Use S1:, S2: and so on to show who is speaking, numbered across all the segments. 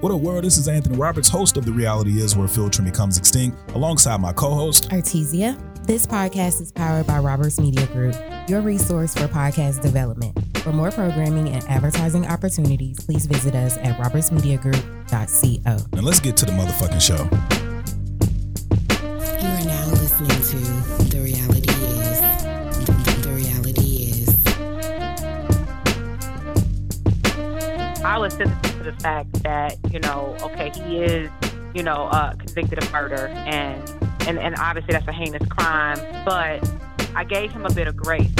S1: What a world. This is Anthony Roberts, host of The Reality Is Where Filtering Becomes Extinct, alongside my co host,
S2: Artesia. This podcast is powered by Roberts Media Group, your resource for podcast development. For more programming and advertising opportunities, please visit us at robertsmediagroup.co.
S1: And let's get to the motherfucking show.
S2: You are now listening to The Reality Is. The Reality
S3: Is. I was sensitive the fact that, you know, okay, he is, you know, uh, convicted of murder and and, and obviously that's a heinous crime, but I gave him a bit of grace.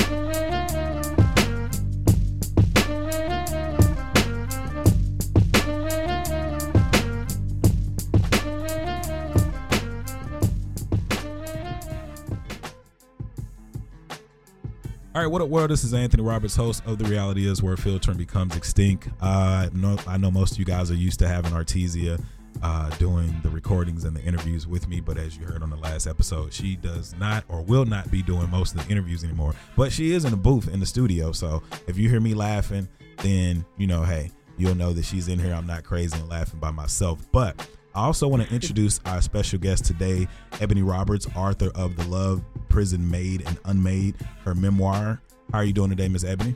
S1: All right, what up, world? This is Anthony Roberts, host of The Reality Is Where Filtering Becomes Extinct. Uh, no, I know most of you guys are used to having Artesia uh, doing the recordings and the interviews with me. But as you heard on the last episode, she does not or will not be doing most of the interviews anymore. But she is in a booth in the studio. So if you hear me laughing, then, you know, hey, you'll know that she's in here. I'm not crazy and laughing by myself. But I also want to introduce our special guest today, Ebony Roberts, author of The Love, Prison Made and Unmade, her memoir. How are you doing today, Miss Ebony?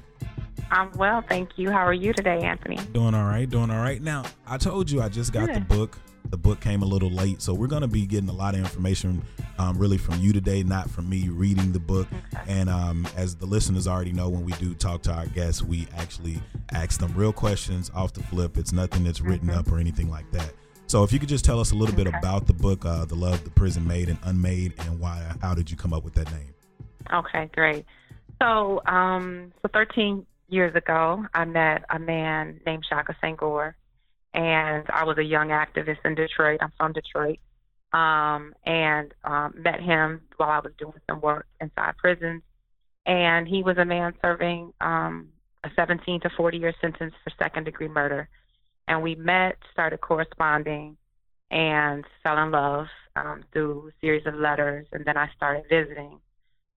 S3: I'm well, thank you. How are you today, Anthony?
S1: Doing all right, doing all right. Now, I told you I just got Good. the book. The book came a little late, so we're going to be getting a lot of information um, really from you today, not from me reading the book. Okay. And um, as the listeners already know, when we do talk to our guests, we actually ask them real questions off the flip. It's nothing that's written mm-hmm. up or anything like that. So if you could just tell us a little okay. bit about the book, uh, The Love, the Prison Made and Unmade, and why, how did you come up with that name?
S3: Okay, great. So, um, so 13 years ago, I met a man named Shaka Senghor, and I was a young activist in Detroit. I'm from Detroit, um, and um, met him while I was doing some work inside prisons. And he was a man serving um, a 17 to 40 year sentence for second degree murder. And we met, started corresponding, and fell in love um, through a series of letters. And then I started visiting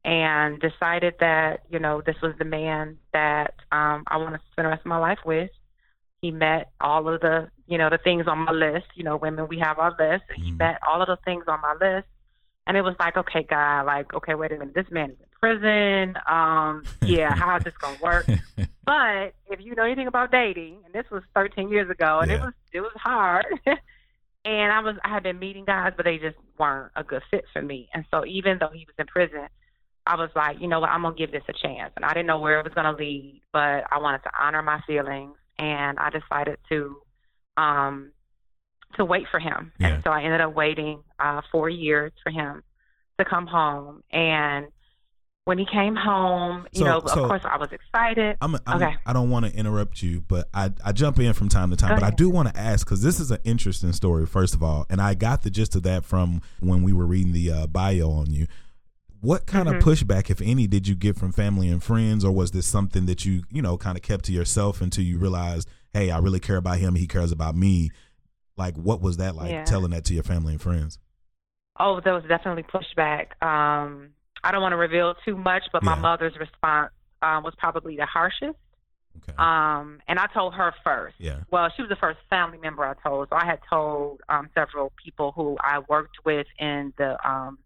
S3: and decided that you know this was the man that um, I want to spend the rest of my life with. He met all of the you know the things on my list. You know, women we have our list. Mm-hmm. He met all of the things on my list, and it was like, okay, guy, like, okay, wait a minute, this man is prison. Um, yeah, how's this gonna work? but if you know anything about dating, and this was 13 years ago, and yeah. it was it was hard. and I was I had been meeting guys, but they just weren't a good fit for me. And so even though he was in prison, I was like, you know what, I'm gonna give this a chance. And I didn't know where it was gonna lead, but I wanted to honor my feelings, and I decided to um to wait for him. Yeah. And so I ended up waiting uh, four years for him to come home. And when he came home, you so, know, so of course I was excited.
S1: I'm, I'm, okay. I don't want to interrupt you, but I, I jump in from time to time. Go but ahead. I do want to ask because this is an interesting story, first of all, and I got the gist of that from when we were reading the uh, bio on you what kind mm-hmm. of pushback if any did you get from family and friends or was this something that you you know kind of kept to yourself until you realized hey i really care about him he cares about me like what was that like yeah. telling that to your family and friends
S3: oh there was definitely pushback um i don't want to reveal too much but yeah. my mother's response um, was probably the harshest Okay. Um, and I told her first.
S1: Yeah.
S3: Well, she was the first family member I told. So I had told um, several people who I worked with in the um,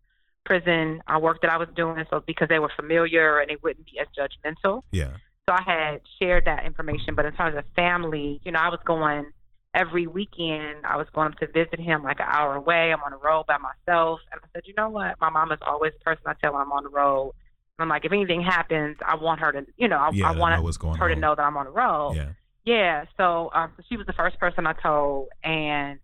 S3: prison uh, work that I was doing, so because they were familiar and they wouldn't be as judgmental.
S1: Yeah.
S3: So I had shared that information, but in terms of family, you know, I was going every weekend. I was going to visit him like an hour away. I'm on the road by myself, and I said, you know what? My mom is always the person I tell when I'm on the road. I'm like, if anything happens, I want her to, you know, I,
S1: yeah,
S3: I want her
S1: on.
S3: to know that I'm on the road.
S1: Yeah.
S3: Yeah. So, um, so she was the first person I told, and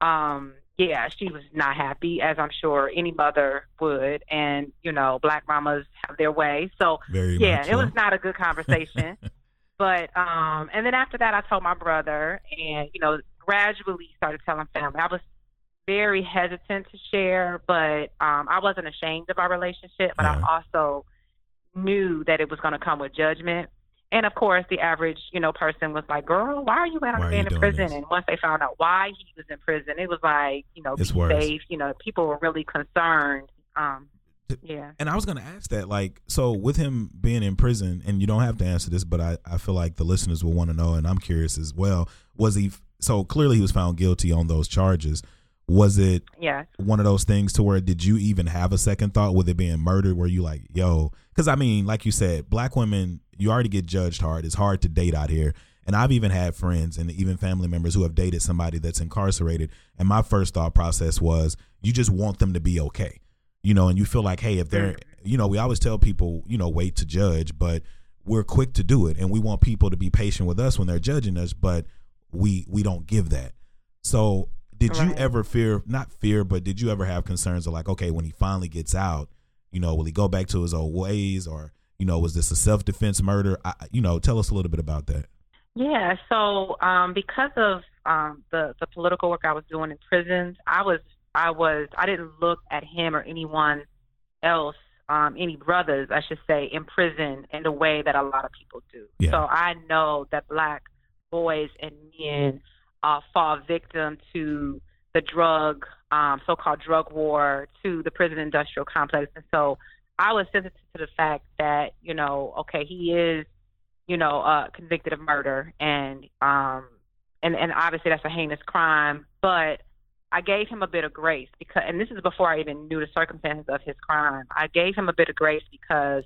S3: um, yeah, she was not happy, as I'm sure any mother would. And you know, black mamas have their way. So
S1: Very
S3: yeah, it
S1: so.
S3: was not a good conversation. But um, and then after that, I told my brother, and you know, gradually started telling family. I was very hesitant to share, but um, I wasn't ashamed of our relationship. But
S1: Yeah.
S3: I also knew that it was going to come with judgment. And of course, the average, you know, person was like, "Girl, why are you
S1: Why are
S3: man in prison?"
S1: this?
S3: And once they found out why he was in prison, it was like, you know,
S1: It's
S3: be
S1: worse.
S3: safe. You know, people were really concerned. Um, yeah.
S1: And I was going to ask that, like, so with him being in prison, and you don't have to answer this, but I, I feel like the listeners will want to know, and I'm curious as well. Was he, so clearly he was found guilty on those charges. Was it
S3: Yeah.
S1: one of those things to where did you even have a second thought with it being murdered? Where you like, yo, because I mean, like you said, black women, you already get judged hard. It's hard to date out here. And I've even had friends and even family members who have dated somebody that's incarcerated. And my first thought process was, you just want them to be okay, you know, and you feel like, hey, if they're, you know, we always tell people, you know, wait to judge, but we're quick to do it, and we want people to be patient with us when they're judging us, but we we don't give that. So did you ever fear not fear but did you ever have concerns of like okay when he finally gets out you know will he go back to his old ways? Or you know was this a self-defense murder? I, you know tell us a little bit about that.
S3: Yeah, so um, because of um, the the political work I was doing in prisons, I was I was I didn't look at him or anyone else, um, any brothers, I should say, in prison in the way that a lot of people do.
S1: Yeah.
S3: So I know that black boys and men uh, fall victim to the drug, um, so-called drug war, to the prison industrial complex, and so I was sensitive to the fact that you know, okay, he is you know, uh, convicted of murder, and um, and and obviously that's a heinous crime. But I gave him a bit of grace because, and this is before I even knew the circumstances of his crime. I gave him a bit of grace because,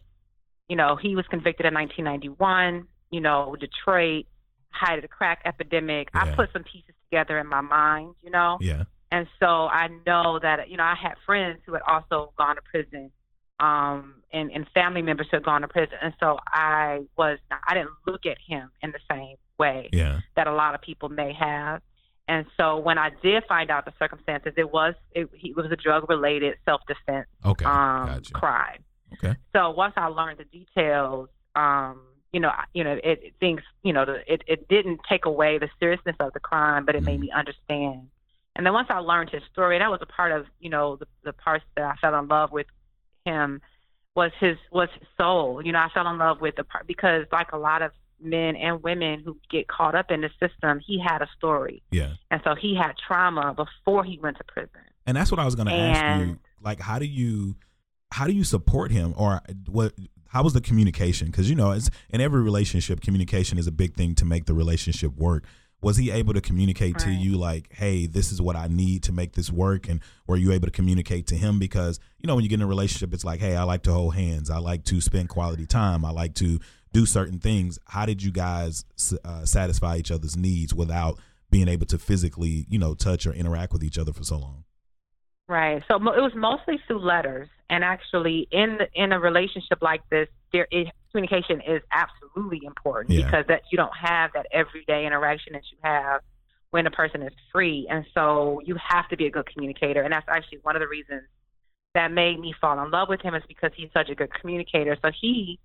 S3: you know, he was convicted in 1991. You know, Detroit height of the crack epidemic.
S1: Yeah.
S3: I put some pieces together in my mind. You know,
S1: yeah
S3: and so I know that you know I had friends who had also gone to prison, um, and and family members who had gone to prison, and so I was I didn't look at him in the same way
S1: yeah
S3: that a lot of people may have. And so when I did find out the circumstances, it was it, it was a drug related self defense
S1: okay
S3: um,
S1: gotcha
S3: crime.
S1: okay
S3: So once I learned the details, um, you know, you know, it, it things, you know, the, it it didn't take away the seriousness of the crime, but it made
S1: Mhm.
S3: me understand. And then once I learned his story, that was a part of, you know, the the parts that I fell in love with him was his was his soul. You know, I fell in love with the part because like a lot of men and women who get caught up in the system, he had a story.
S1: yeah.
S3: And so he had trauma before he went to prison.
S1: and that's what i was going to ask you. Like how do you how do you support him? Or what how was the communication? Because you know it's in every relationship communication is a big thing to make the relationship work. Was he able to communicate to you like hey this is what i need to make this work and were you able to communicate to him? Because you know when you get in a relationship it's like hey i like to hold hands. I like to spend quality time. I like to do certain things how did you guys uh, satisfy each other's needs without being able to physically you know touch or interact with each other for so long
S3: Right. So mo- it was mostly through letters, and actually, in the, in a relationship like this, there is communication is absolutely important
S1: Yeah.
S3: because that you don't have that everyday interaction that you have when a person is free, and so you have to be a good communicator, and that's actually one of the reasons that made me fall in love with him is because he's such a good communicator. So he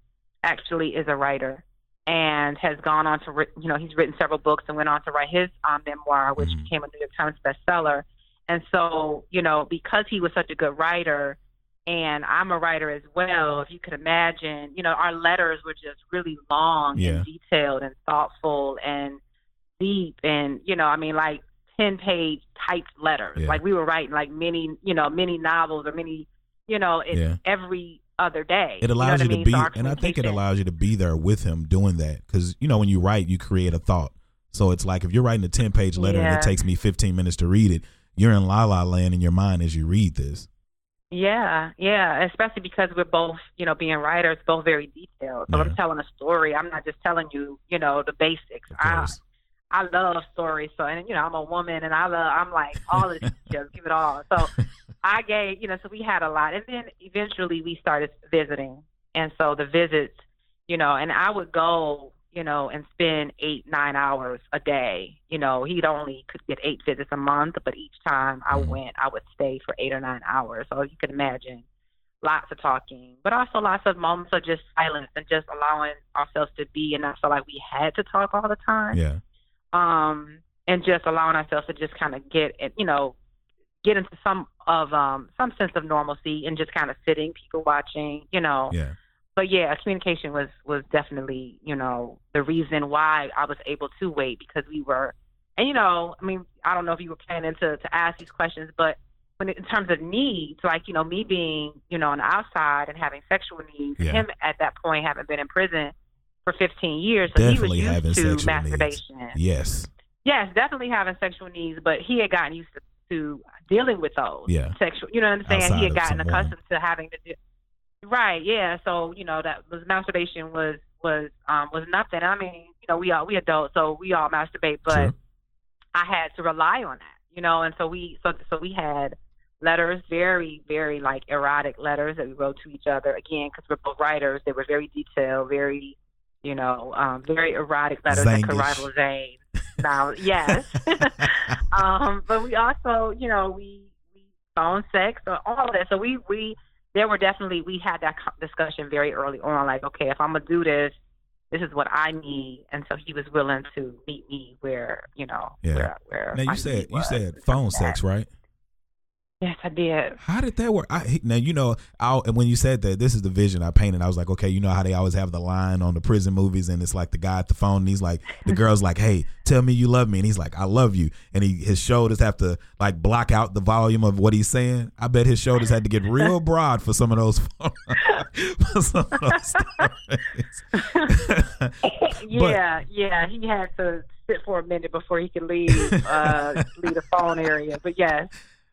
S3: actually is a writer and has gone on to you know he's written several books and went on to write his um, memoir, which
S1: Mhm.
S3: became a New York Times bestseller. And so, you know, because he was such a good writer, and I'm a writer as well, if you could imagine, you know, our letters were just really long
S1: Yeah.
S3: and detailed and thoughtful and deep. And, you know, I mean, like 10 page typed letters.
S1: Yeah.
S3: Like we were writing like many, you know, many novels or many, you know, it,
S1: Yeah.
S3: every other day.
S1: it
S3: know
S1: allows
S3: what I
S1: you,
S3: mean?
S1: to be
S3: So our
S1: and i think it allows you to be there with him doing that because you know when you write you create a thought so it's like if you're writing a 10 page letter and it takes me 15 minutes to read it you're in la la land in your mind as you read this
S3: Yeah, yeah, especially because we're both, you know, being writers, both very detailed. So
S1: Yeah.
S3: I'm telling a story. I'm not just telling you, you know, the basics. I I love stories. So and you know, I'm a woman and I love I'm like all of the details, give it all. So I gave, you know, so we had a lot. And then eventually we started visiting. And so the visits, you know, and I would go, you know, and spend eight, nine hours a day. You know, he'd only could get eight visits a month, but each time I
S1: Mhm.
S3: went, I would stay for eight or nine hours. So you can imagine lots of talking, but also lots of moments of just silence and just allowing ourselves to be and I felt like we had to talk all the time.
S1: Yeah.
S3: Um, and just allowing ourselves to just kind of get, you know, get into some of um some sense of normalcy and just kind of sitting, people watching, you know
S1: Yeah.
S3: but yeah, communication was was definitely you know the reason why I was able to wait because we were, and you know, I mean, I don't know if you were planning to to ask these questions, but when it, in terms of needs, like you know, me being you know on the outside and having sexual needs,
S1: Yeah.
S3: him at that point having been in prison for 15 years, so
S1: Definitely
S3: he was
S1: having
S3: used to
S1: sexual needs.
S3: masturbation.
S1: Yes.
S3: Yes, definitely having sexual needs, but he had gotten used to, to dealing with those
S1: Yeah.
S3: sexual. You know what I'm saying?
S1: Outside
S3: he had gotten
S1: some
S3: accustomed to having to do. Right. Yeah. So you know that was masturbation was was um was nothing. I mean, you know, we all we adults, so we all masturbate, but. I had to rely on that. You know, and so we so so we had letters, very very like erotic letters that we wrote to each other. Again, because we're both writers, they were very detailed, very you know, um, very erotic letters that could
S1: Zangish.
S3: rival Zane. Now, yes. um, but we also, you know, we we phone sex, or all of that. So we we there were definitely we had that discussion very early on. Like, okay, if I'm gonna do this, this is what I need, and so he was willing to meet me where you know
S1: Yeah.
S3: where where.
S1: now you said you said phone sex, right?
S3: Yes, I did.
S1: How did that work? I, now you know, I and when you said that, this is the vision I painted. I was like, okay, you know how they always have the line on the prison movies, and it's like the guy at the phone, and he's like, the girl's like, hey, tell me you love me, and he's like, I love you, and he his shoulders have to like block out the volume of what he's saying. I bet his shoulders had to get real broad for some of those some of those
S3: yeah, yeah. He had to sit for a minute before he could leave uh leave the phone area. But yes.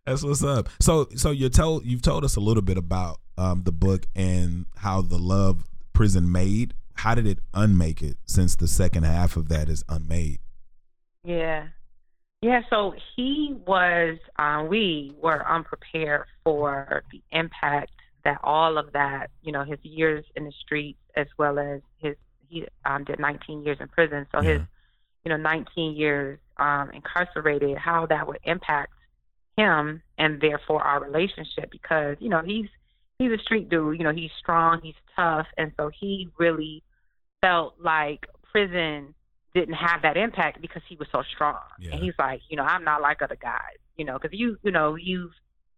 S1: That's what's up. So, so you told you've told us a little bit about um, the book and how the love prison made. How did it unmake it? Since the second half of that is unmade.
S3: Yeah. Yeah, so he was, uh, we were unprepared for the impact that all of that, you know, his years in the streets as well as his, he um, did 19 years in prison. So his, you know, 19 years um, incarcerated, how that would impact him and therefore our relationship because, you know, he's, he's a street dude, you know, he's strong, he's tough. And so he really felt like prison didn't have that impact because he was so strong.
S1: Yeah.
S3: And he's like, you know, I'm not like other guys, you know, because you, you know, you've,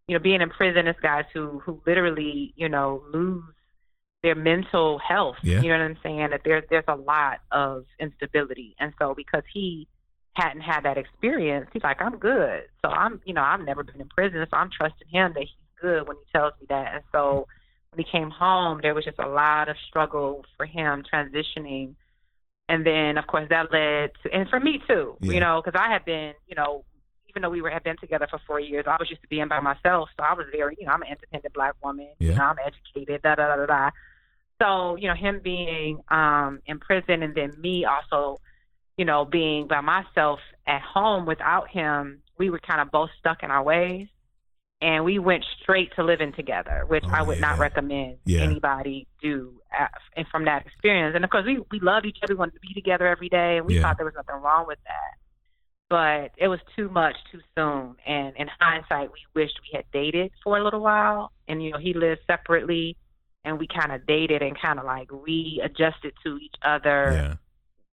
S3: you know, being in prison is guys who, who literally, you know, lose their mental health.
S1: Yeah.
S3: You know what I'm saying? That there's there's a lot of instability, and so because he hadn't had that experience, he's like, I'm good. So I'm, you know, I've never been in prison, so I'm trusting him that he's good when he tells me that. And so when he came home, there was just a lot of struggle for him transitioning. And then, of course, that led to, and for me too,
S1: Yeah.
S3: you know, because I had been, you know, even though we were had been together for four years, I was used to being by myself. So I was very, you know, I'm an independent black woman. You
S1: Yeah.
S3: know, I'm educated. Da da da da da. So you know, him being um in prison, and then me also, you know, being by myself at home without him, we were kind of both stuck in our ways, and we went straight to living together, which
S1: Oh,
S3: I would not recommend
S1: Yeah.
S3: anybody do uh, and from that experience. And of course, we we loved each other, we wanted to be together every day, and we
S1: Yeah.
S3: thought there was nothing wrong with that but it was too much too soon. And in hindsight, we wished we had dated for a little while. And you know, he lived separately, and we kind of dated and kind of like readjusted to each other
S1: Yeah.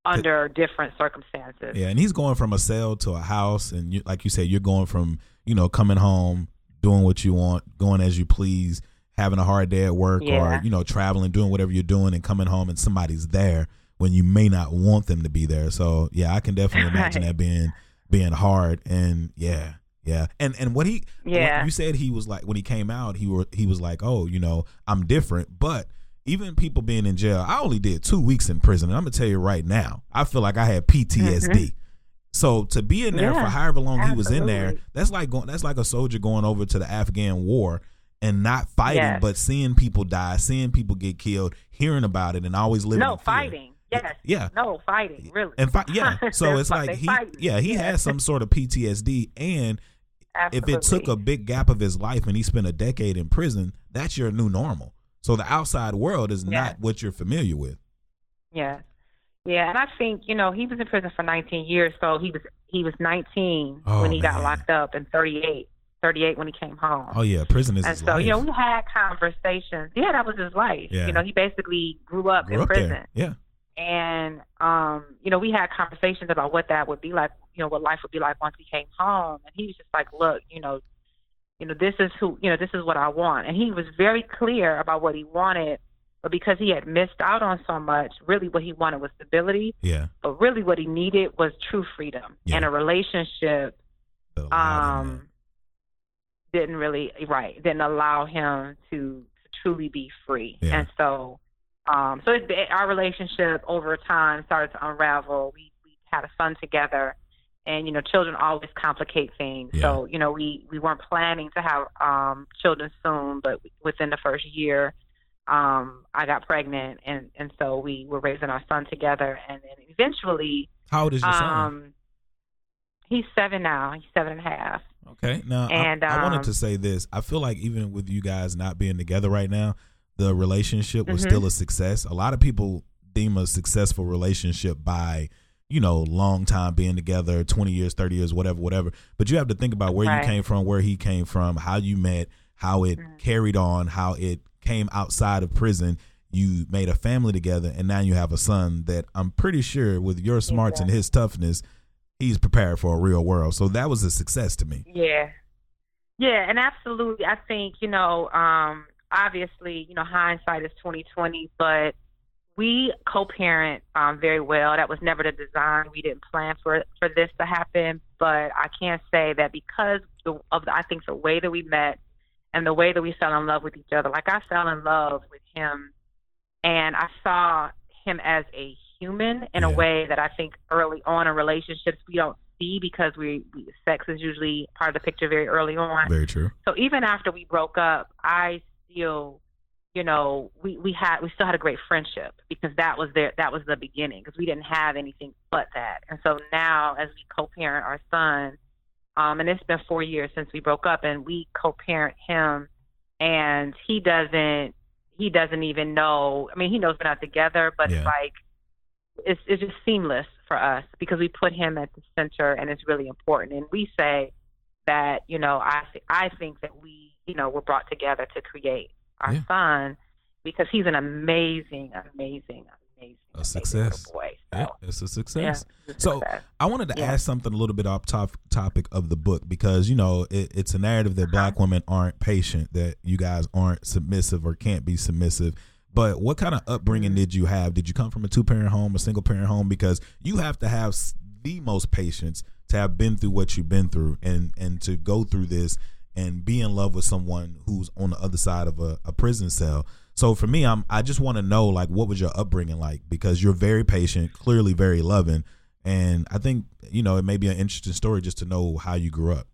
S3: Under different circumstances.
S1: Yeah, and he's going from a cell to a house, and you, like you said, you're going from you know coming home, doing what you want, going as you please, having a hard day at work,
S3: Yeah.
S1: or you know traveling, doing whatever you're doing, and coming home and somebody's there when you may not want them to be there. So yeah, I can definitely imagine
S3: Right.
S1: that being being hard, and yeah, yeah, and and what he
S3: Yeah.
S1: you said he was like when he came out, he were he was like, oh, you know, I'm different, but. Even people being in jail, I only did two weeks in prison. And I'm gonna tell you right now, I feel like I had PTSD. So to be in there
S3: Mm-hmm. Yeah,
S1: for however long he was in there, that's like going that's like a soldier going over to the Afghan war and not fighting,
S3: Yes.
S1: but seeing people die, seeing people get killed, hearing about it, and always living.
S3: no fighting. Yes.
S1: Yeah.
S3: No fighting. Really.
S1: And fi- yeah, so it's like he,
S3: fighting.
S1: yeah, he has some sort of PTSD, and if it took a big gap of his life and he spent a decade in prison, that's your new normal. So the outside world is
S3: Yeah.
S1: not what you're familiar with.
S3: Yeah. Yeah, and I think you know he was in prison for 19 years, so he was he was 19
S1: Oh,
S3: when he got locked up, and 38, 38 when he came home.
S1: Oh yeah, prison is
S3: and so
S1: life.
S3: you know we had conversations. Yeah, that was his life.
S1: Yeah.
S3: You know, he basically grew up
S1: Grew
S3: in
S1: up
S3: prison,
S1: there. Yeah.
S3: and um, you know we had conversations about what that would be like. You know, what life would be like once he came home, and he was just like, "Look, you know, you know, this is who, you know, this is what I want," and he was very clear about what he wanted. But because he had missed out on so much, really what he wanted was stability.
S1: Yeah.
S3: But really, what he needed was true freedom
S1: Yeah.
S3: and a relationship. Um, didn't really right didn't allow him to, to truly be free,
S1: Yeah.
S3: and so, um, so it, it- our relationship over time started to unravel. We we had a son together, and you know, children always complicate things. So you know, we we weren't planning to have um children soon, but within the first year um I got pregnant and and so we were raising our son together and then eventually.
S1: How old is your son?
S3: um he's seven now he's seven and a half
S1: Okay. Now,
S3: And,
S1: I, wanted
S3: um,
S1: to say this. I feel like even with you guys not being together right now, the relationship was
S3: Mhm.
S1: still a success. A lot of people deem a successful relationship by, you know, long time being together, 20 years, 30 years, whatever, whatever. But you have to think about where
S3: Right.
S1: you came from, where he came from, how you met, how it
S3: Mhm.
S1: carried on, how it came outside of prison. You made a family together, and now you have a son that I'm pretty sure, with your smarts and his toughness, he's prepared for a real world. So that was a success to me.
S3: Yeah. Yeah, and absolutely. I think, you know, um, obviously, you know, hindsight is twenty twenty, but we co parent um very well. That was never the design. We didn't plan for for this to happen. But I can say that because the, of the, I think the way that we met and the way that we fell in love with each other, like I fell in love with him and I saw him as a human in a way that I think early on in relationships we don't see because we, we sex is usually part of the picture very early on.
S1: Very true.
S3: So even after we broke up, I still, you know, we we had we still had a great friendship because that was there that was the beginning because we didn't have anything but that. And so now as we co-parent our son, um, and it's been four years since we broke up, and we co-parent him, and he doesn't he doesn't even know. I mean, he knows we're not together, but
S1: Yeah.
S3: it's like it's it's just seamless for us because we put him at the center, and it's really important. And we say that you know I th- I think that we you know were brought together to create our
S1: Yeah.
S3: son because he's an amazing, amazing, amazing,
S1: A success.
S3: little boy. So,
S1: Yeah, it's a
S3: yeah,
S1: success.
S3: it's a
S1: So,
S3: success.
S1: I wanted to
S3: Yeah.
S1: ask something a little bit off top topic of the book because you know it, it's a narrative that
S3: Uh-huh.
S1: black women aren't patient, that you guys aren't submissive or can't be submissive. But what kind of upbringing
S3: Mm-hmm.
S1: did you have? Did you come from a two parent home, a single parent home? Because you have to have the most patience to have been through what you've been through and and to go through this and be in love with someone who's on the other side of a, a prison cell. So for me, I'm I just want to know like what was your upbringing like because you're very patient, clearly very loving, and I think you know it may be an interesting story just to know how you grew up.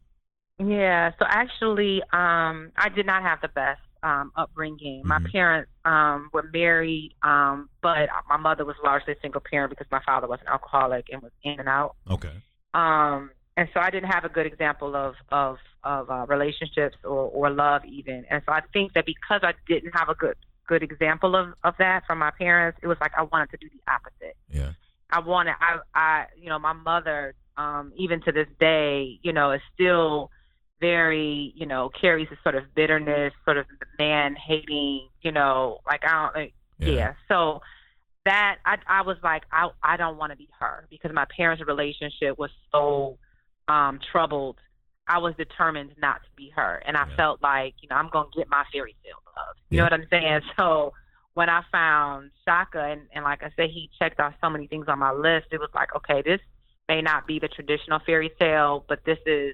S3: Yeah, so actually, um, I did not have the best um, upbringing. My
S1: Mhm.
S3: parents um, were married, um, but my mother was largely a single parent because my father was an alcoholic and was in and out.
S1: Okay.
S3: Um, and so I didn't have a good example of of of uh, relationships or or love even. And so I think that because I didn't have a good good example of of that from my parents, it was like I wanted to do the opposite.
S1: Yeah.
S3: I wanted I I you know my mother um even to this day you know is still very you know carries a sort of bitterness sort of man hating you know like I don't like, yeah. so that I I was like I I don't want to be her because my parents relationship was so um troubled I was determined not to be her and I
S1: Yeah.
S3: felt like you know I'm going to get my fairy tale love you
S1: Yeah.
S3: know what I'm saying so when I found Shaka and, and like I said, he checked off so many things on my list, it was like, okay, this may not be the traditional fairy tale, but this is,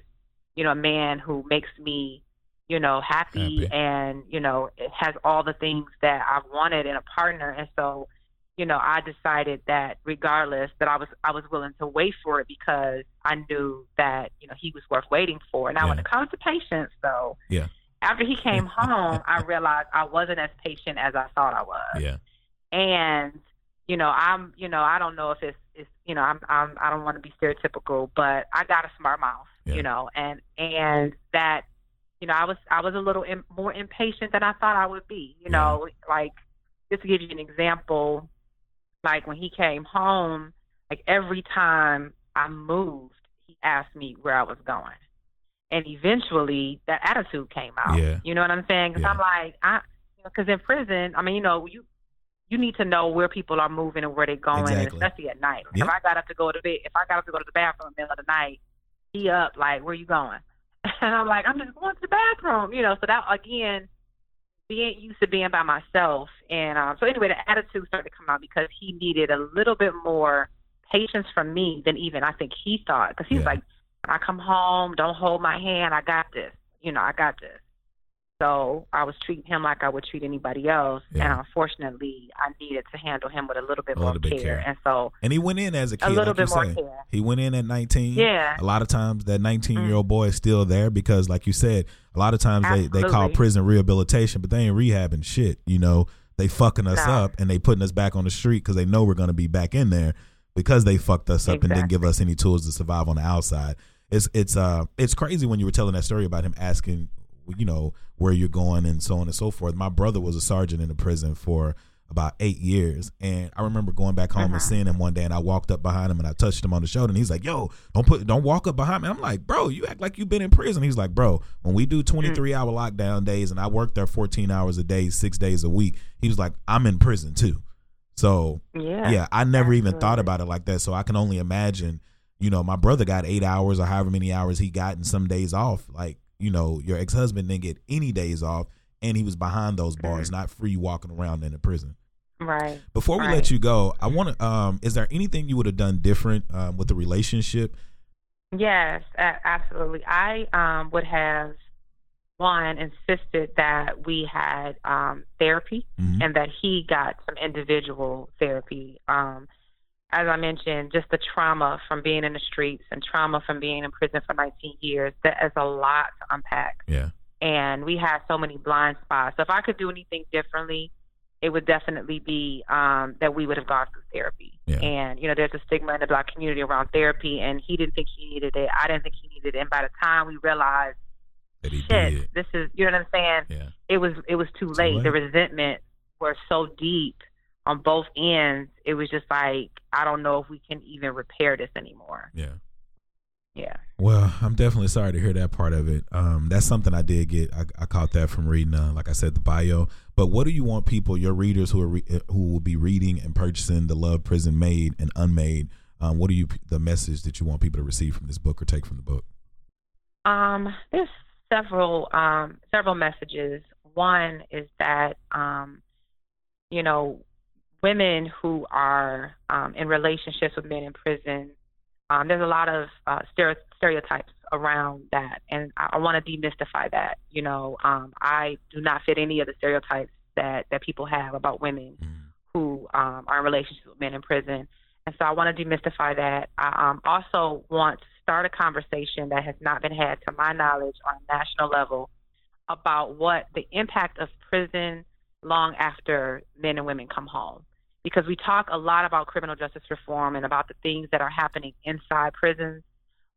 S3: you know, a man who makes me, you know, happy,
S1: Happy.
S3: and, you know, it has all the things that I wanted in a partner. And so, you know, I decided that regardless that I was I was willing to wait for it because I knew that, you know, he was worth waiting for. Now when
S1: Yeah.
S3: it comes to patience though,
S1: Yeah.
S3: after he came home, I realized I wasn't as patient as I thought I was.
S1: Yeah.
S3: And you know, I'm, you know, I don't know if it's, it's, you know, I'm, I'm, I don't want to be stereotypical, but I got a smart mouth,
S1: Yeah.
S3: you know, and and that, you know, I was, I was a little im- more impatient than I thought I would be, you know, like just to give you an example, like when he came home, like every time I moved, he asked me where I was going. And eventually that attitude came out.
S1: Yeah.
S3: You know what I'm saying? Because
S1: Yeah.
S3: I'm like, I, because in prison, I mean, you know, you you need to know where people are moving and where they're going, and
S1: Exactly.
S3: especially at night. Like,
S1: Yeah.
S3: If I got up to go to bed, if I got up to go to the bathroom in the middle of the night, he up like, where you going? And I'm like, I'm just going to the bathroom, you know. So that again, being used to being by myself, and um, so anyway, the attitude started to come out because he needed a little bit more patience from me than even I think he thought. Because he was
S1: Yeah.
S3: like, when I come home, don't hold my hand. I got this. You know, I got this. So I was treating him like I would treat anybody else,
S1: Yeah.
S3: and unfortunately, I needed to handle him with a little bit
S1: A
S3: more
S1: little bit
S3: care.
S1: care.
S3: And so,
S1: And he went in as a kid,
S3: a little
S1: like
S3: bit more
S1: say.
S3: care.
S1: He went in at 19.
S3: Yeah.
S1: A lot of times that 19 year
S3: Mm.
S1: old boy is still there because, like you said, a lot of times they, they call prison rehabilitation, but they ain't rehabbing shit. You know, they fucking us
S3: No.
S1: up and they putting us back on the street because they know we're going to be back in there because they fucked us up and didn't give us any tools to survive on the outside. It's it's uh it's crazy when you were telling that story about him asking, you know, where you're going and so on and so forth. My brother was a sergeant in the prison for about eight years, and I remember going back home and
S3: Uh-huh.
S1: seeing him one day, and I walked up behind him and I touched him on the shoulder, and he's like, "Yo, don't put, don't walk up behind me." I'm like, "Bro, you act like you've been in prison." He's like, "Bro, when we do 23 hour lockdown days, and I work there 14 hours a day, six days a week," he was like, "I'm in prison too." So
S3: Yeah.
S1: yeah, I never even thought about it like that. So I can only imagine, you know, my brother got eight hours or however many hours he got and some days off. Like, you know, your ex husband didn't get any days off and he was behind those bars, not free walking around in the prison.
S3: Right.
S1: Before we
S3: Right.
S1: let you go, I want to, um, is there anything you would have done different um, with the relationship?
S3: Yes, absolutely. I um, would have one insisted that we had um, therapy
S1: Mhm.
S3: and that he got some individual therapy. Um, as I mentioned, just the trauma from being in the streets and trauma from being in prison for 19 years. That is a lot to unpack.
S1: Yeah.
S3: and we had so many blind spots. So if I could do anything differently, it would definitely be um, that we would have gone through therapy.
S1: Yeah.
S3: And you know, there's a stigma in the black community around therapy, and he didn't think he needed it. I didn't think he needed it. And by the time we realized,
S1: That he
S3: shit,
S1: did.
S3: this is you know what I'm saying?
S1: Yeah.
S3: It was it was too,
S1: Too
S3: late.
S1: late.
S3: The resentment were so deep on both ends. It was just like I don't know if we can even repair this anymore.
S1: Yeah.
S3: Yeah.
S1: Well, I'm definitely sorry to hear that part of it. Um, that's something I did get. I, I caught that from reading, uh, like I said, the bio. But what do you want people, your readers who are re- uh, who will be reading and purchasing the Love Prison Made and Unmade? Um, what are you the message that you want people to receive from this book or take from the book?
S3: Um, there's several um, several messages. One is that um, you know women who are um, in relationships with men in prison. Um, there's a lot of uh, stereotypes around that, and I, I want to demystify that. You know, um, I do not fit any of the stereotypes that that people have about women who um, are in relationships with men in prison. And so I want to demystify that. I um, also want to start a conversation that has not been had, to my knowledge, on a national level about what the impact of prison long after men and women come home. Because we talk a lot about criminal justice reform and about the things that are happening inside prisons.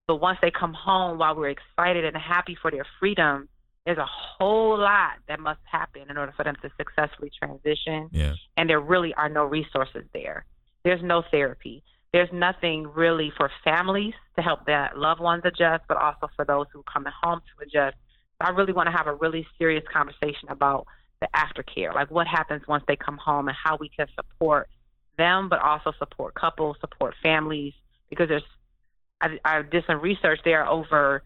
S3: But once they come home, while we're excited and happy for their freedom, there's a whole lot that must happen in order for them to successfully transition
S1: Yeah.
S3: and there really are no resources there. There's no therapy. There's nothing really for families to help their loved ones adjust, but also for those who come home to adjust. I really want to have a really serious conversation about the aftercare, like what happens once they come home and how we can support them, but also support couples, support families, because there's I, I did some research. There are over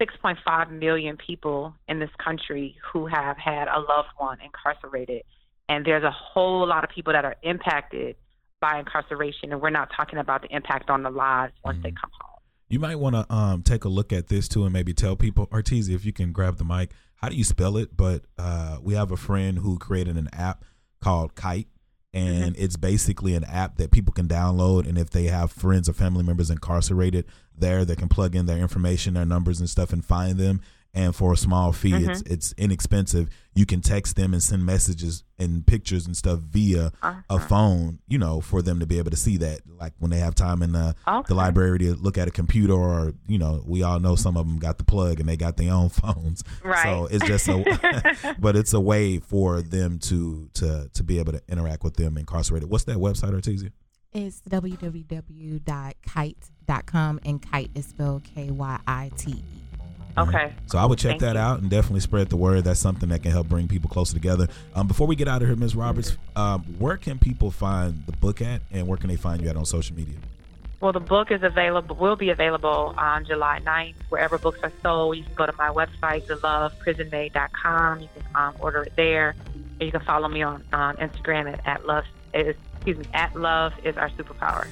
S3: 6.5 million people in this country who have had a loved one incarcerated and there's a whole lot of people that are impacted by incarceration and we're not talking about the impact on the lives once they
S1: Mhm.
S3: come home
S1: You might want to um, take a look at this too and maybe tell people, Artesia, if you can grab the mic, how do you spell it? But uh, we have a friend who created an app called Kite. And it's basically an app that people can download. And if they have friends or family members incarcerated there, they can plug in their information, their numbers and stuff and find them. And for a small fee,
S3: Mm-hmm.
S1: it's it's inexpensive. You can text them and send messages and pictures and stuff via a
S3: Uh-huh.
S1: phone, you know, for them to be able to see that. Like when they have time in the,
S3: Okay.
S1: the library to look at a computer, or you know, we all know some of them got the plug and they got their own phones.
S3: Right.
S1: So it's just a, but it's a way for them to to to be able to interact with them incarcerated. What's that website, Artesia?
S2: It's www.kite.com and kite is spelled K Y I T E.
S3: Okay.
S1: So I would check
S3: Thank
S1: that
S3: you.
S1: out and definitely spread the word. That's something that can help bring people closer together. Um, before we get out of here, Ms. Roberts, um, where can people find the book at, and where can they find you at on social media?
S3: Well, the book is available, will be available on July 9th, wherever books are sold. You can go to my website, theloveprisonmade.com. You can um, order it there. And you can follow me on, Instagram at, at love, is, excuse me, at love is our superpower.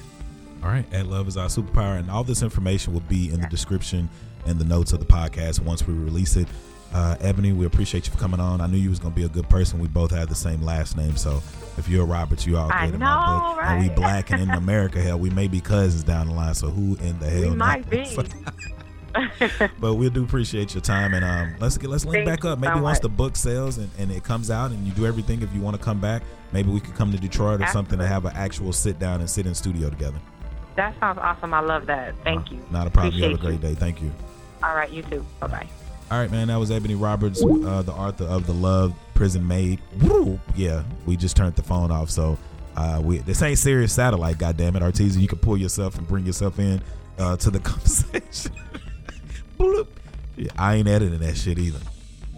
S1: All right, at Love is our superpower, and all this information will be in the description and the notes of the podcast once we release it. Uh, Ebony, we appreciate you for coming on. I knew you was gonna be a good person. We both had the same last name, so if you're a Roberts, you all good
S3: I
S1: in my
S3: know,
S1: book. And we black and in America, hell, we may be cousins down the line. So who in the hell?
S3: We might be.
S1: but we do appreciate your time and um let's get let's link
S3: Thank
S1: back up maybe
S3: so
S1: once
S3: much.
S1: the book sells and, and it comes out and you do everything if you want to come back maybe we could come to detroit or something to have an actual sit down and sit in studio together
S3: that sounds awesome. I love that. Thank you.
S1: not a problem you have a
S3: Appreciate
S1: great day thank you
S3: All right, you too. Bye bye.
S1: all right man that was ebony roberts uh, the author of the love prison made Woo! yeah we just turned the phone off so uh, we this ain't Sirius satellite God damn it artesia you can pull yourself and bring yourself in uh, to the conversation Bloop. Yeah, I ain't editing that shit either.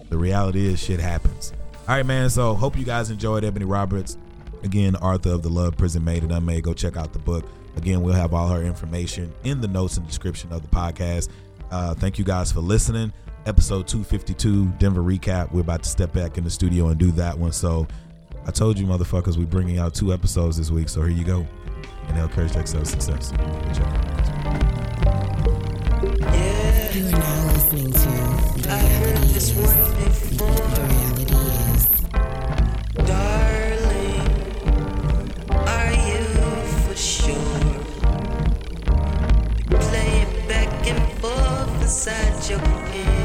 S1: The reality is shit happens. All right, man. So hope you guys enjoyed Ebony Roberts. Again, Arthur of the Love Prison Made and Unmade. Go check out the book. Again, we'll have all her information in the notes and description of the podcast. Uh, thank you guys for listening. Episode 252, Denver recap. We're about to step back in the studio and do that one. So I told you, motherfuckers, we're bringing out two episodes this week. So here you go. And they'll encourage to excel success. Check it.
S2: You are now listening to
S4: inside your head.